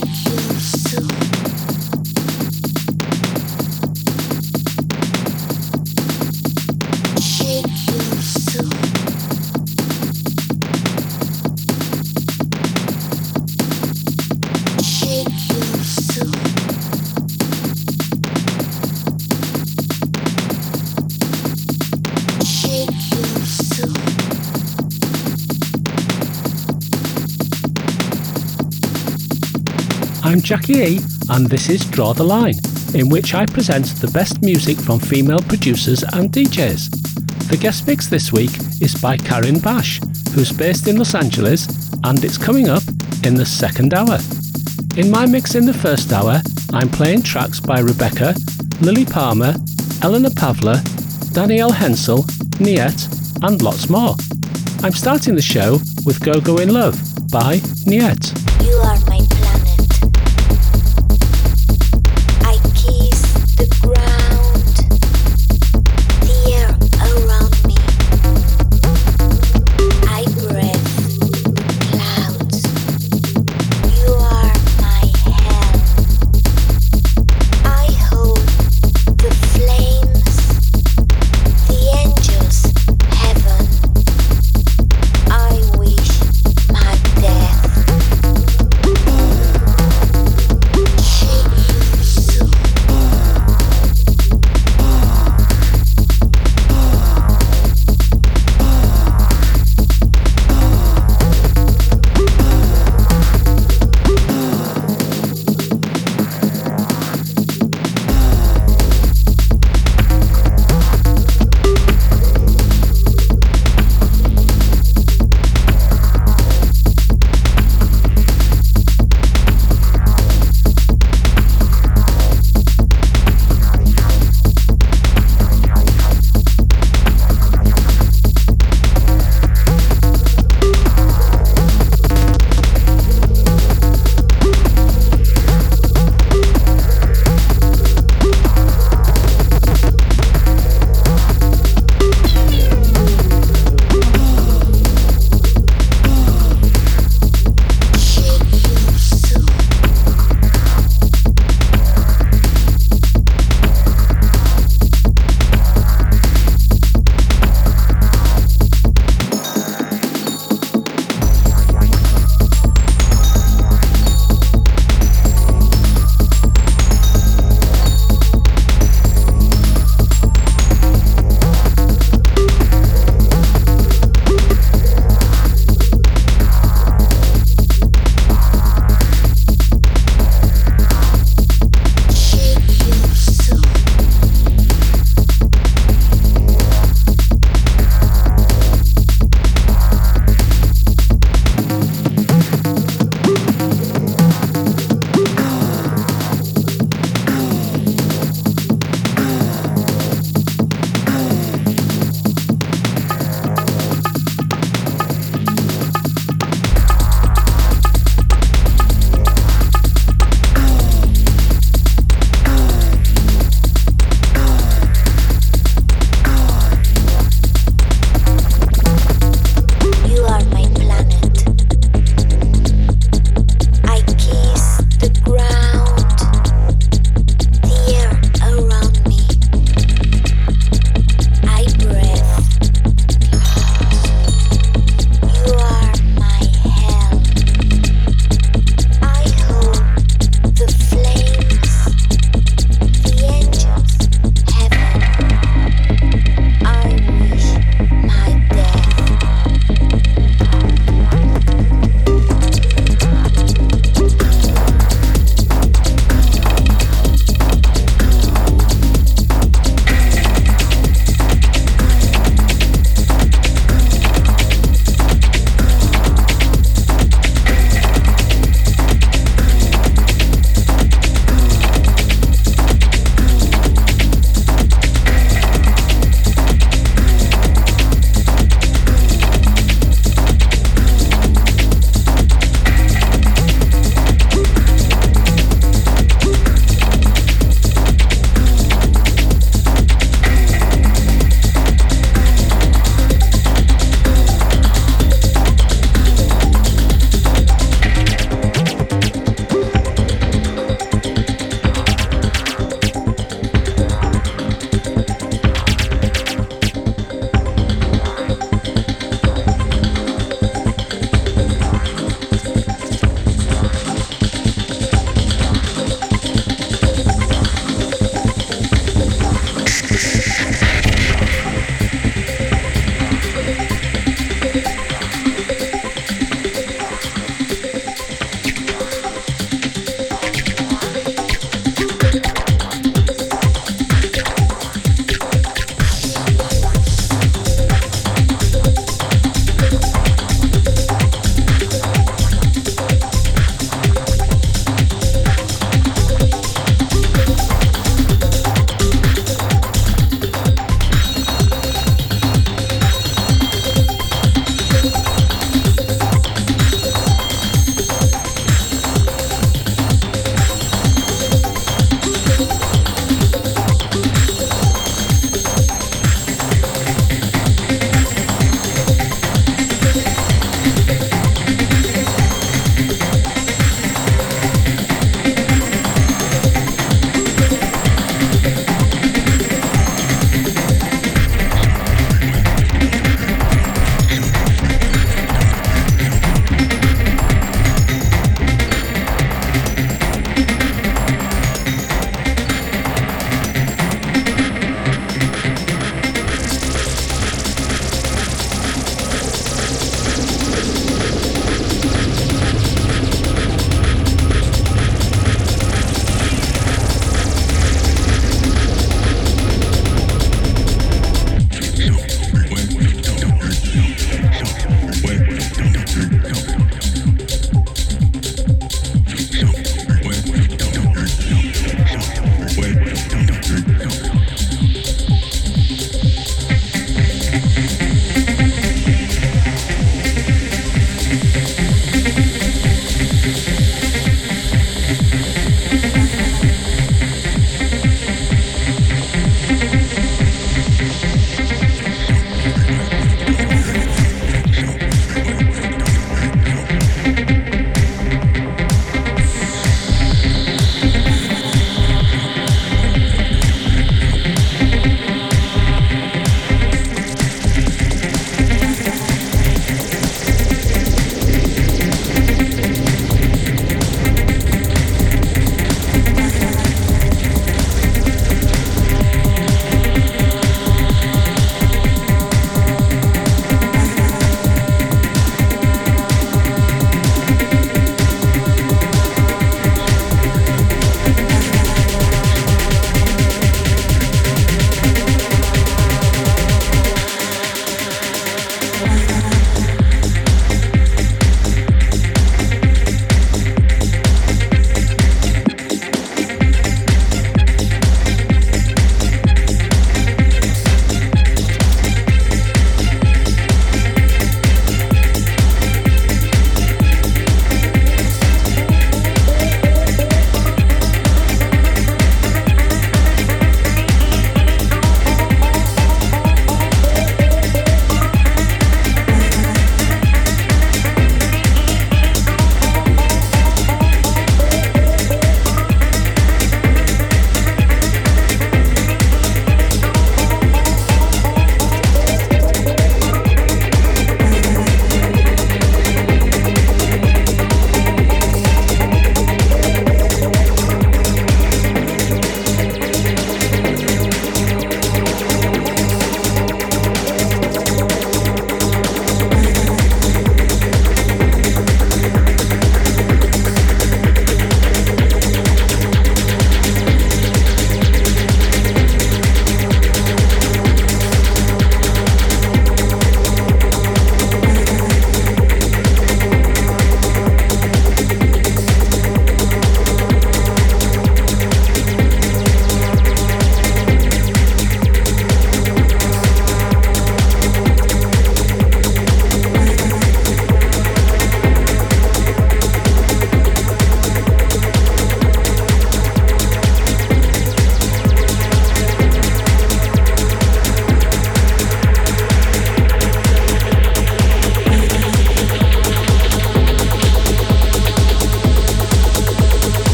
Thank you. Jackie E, and this is Draw the Line, in which I present the best music from female producers and DJs. The guest mix this week is by Karin Bash, who's based in Los Angeles, and it's coming up in the second hour. In my mix in the first hour, I'm playing tracks by Rebekah, Lilly Palmer, Eleanor Pavla, Danielle Hensel, Niet, and lots more. I'm starting the show with Go Go in Love by Niet.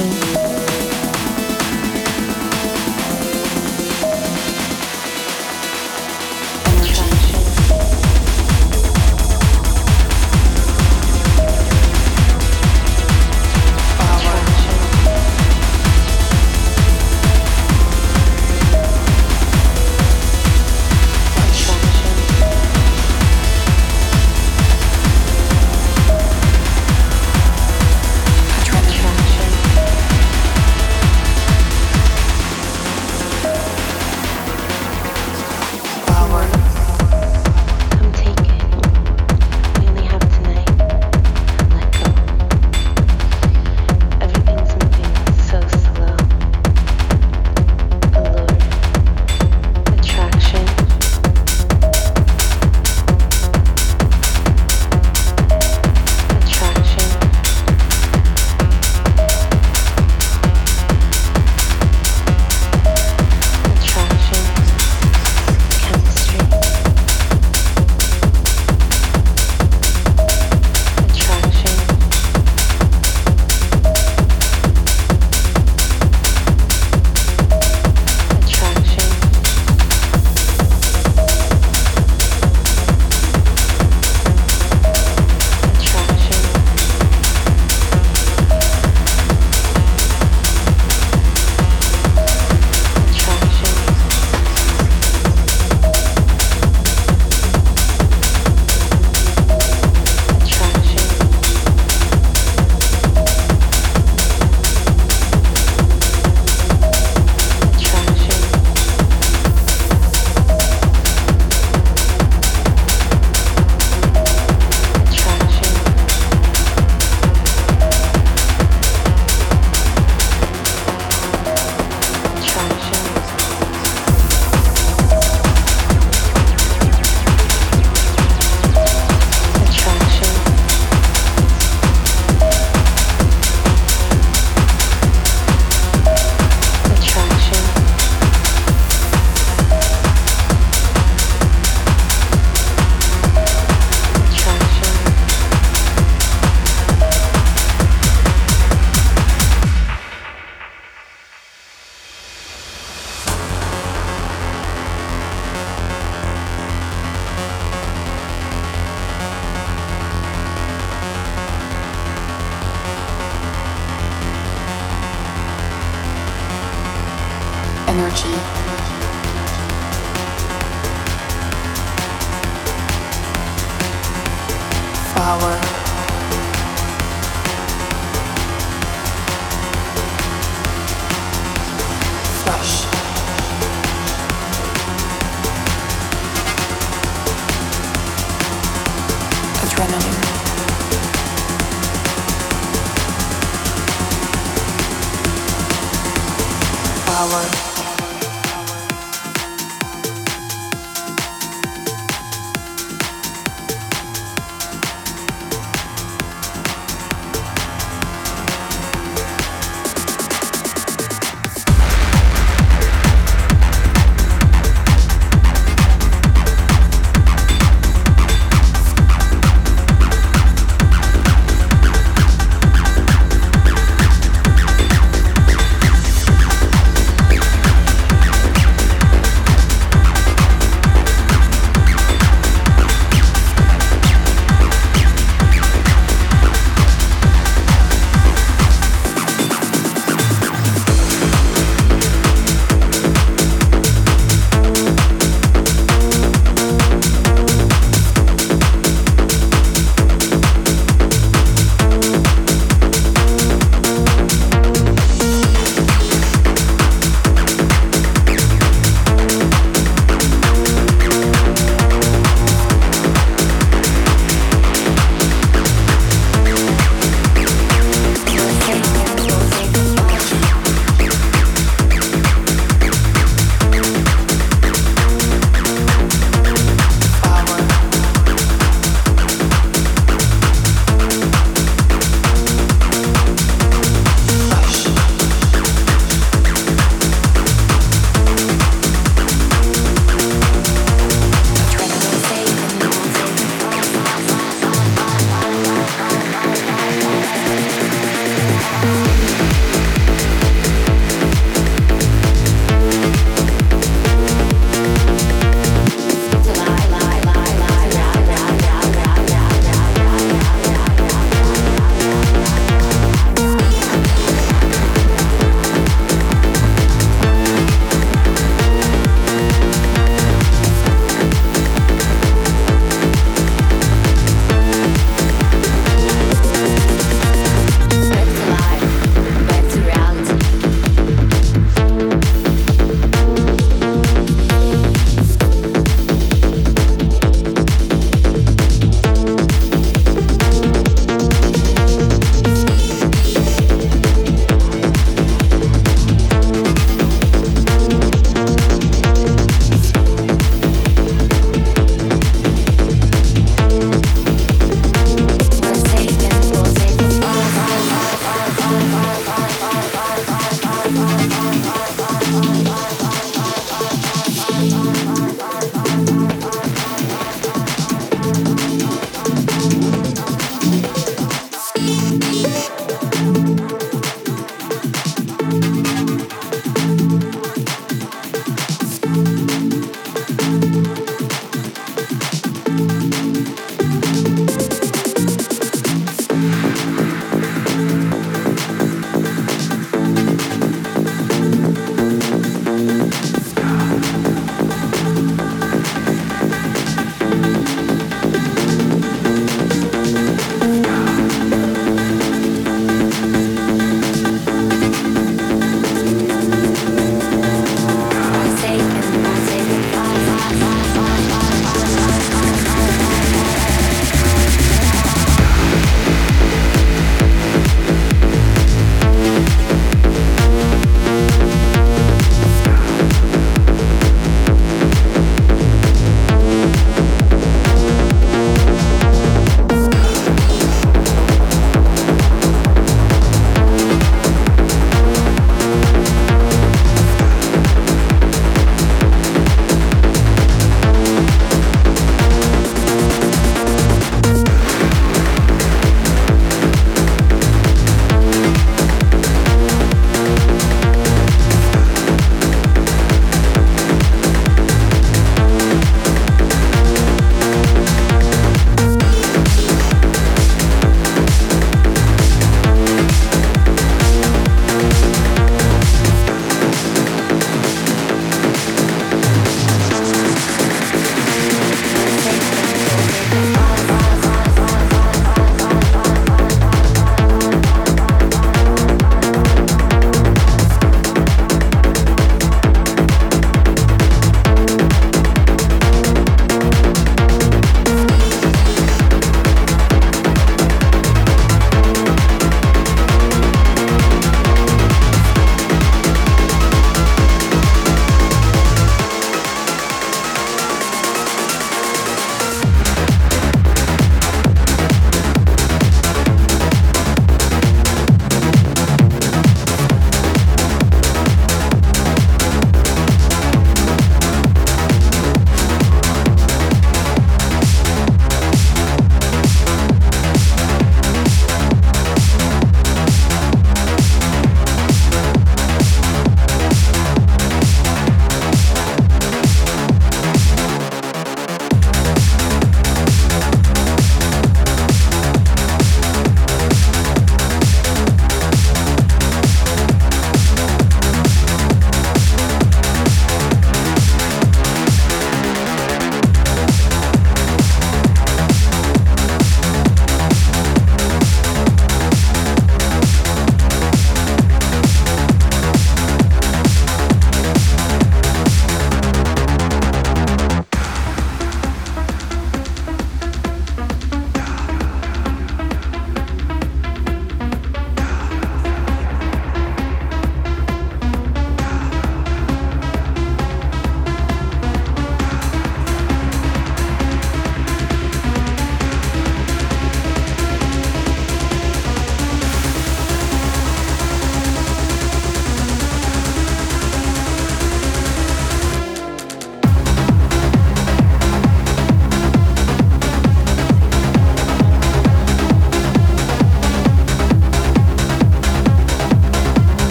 Thank you.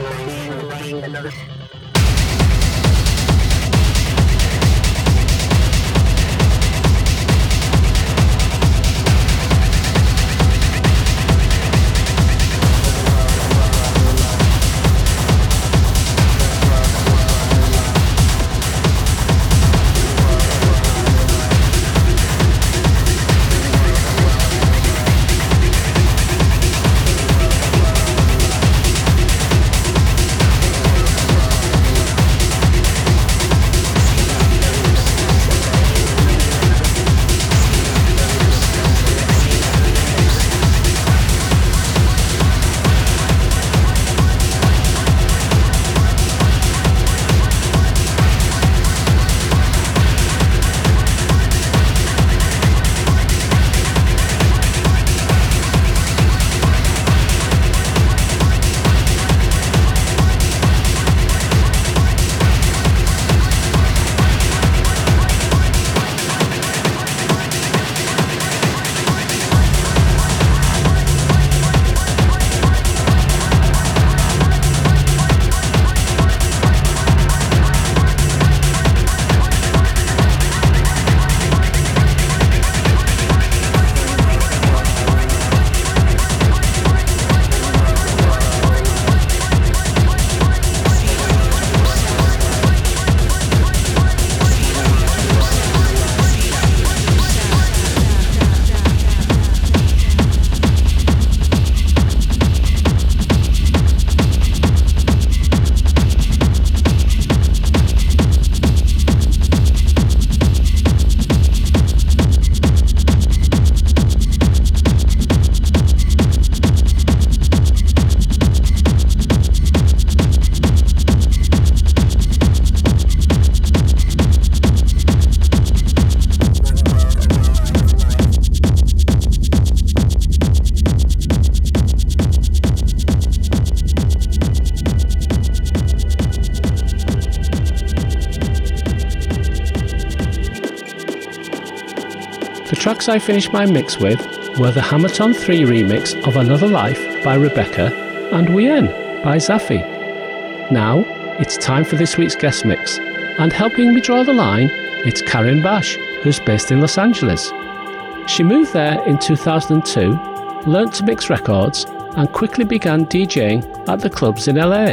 another. Tracks I finished my mix with were the Hammerton 3 remix of Another Life by Rebekah and Wien by Zafi. Now, it's time for this week's guest mix, and helping me draw the line, it's Karen Bash, who's based in Los Angeles. She moved there in 2002, learnt to mix records, and quickly began DJing at the clubs in LA.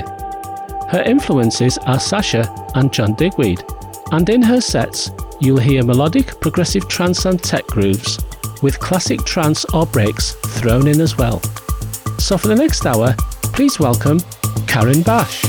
Her influences are Sasha and John Digweed, and in her sets, you'll hear melodic progressive trance and tech grooves, with classic trance or breaks thrown in as well. So for the next hour, please welcome Karen Bash.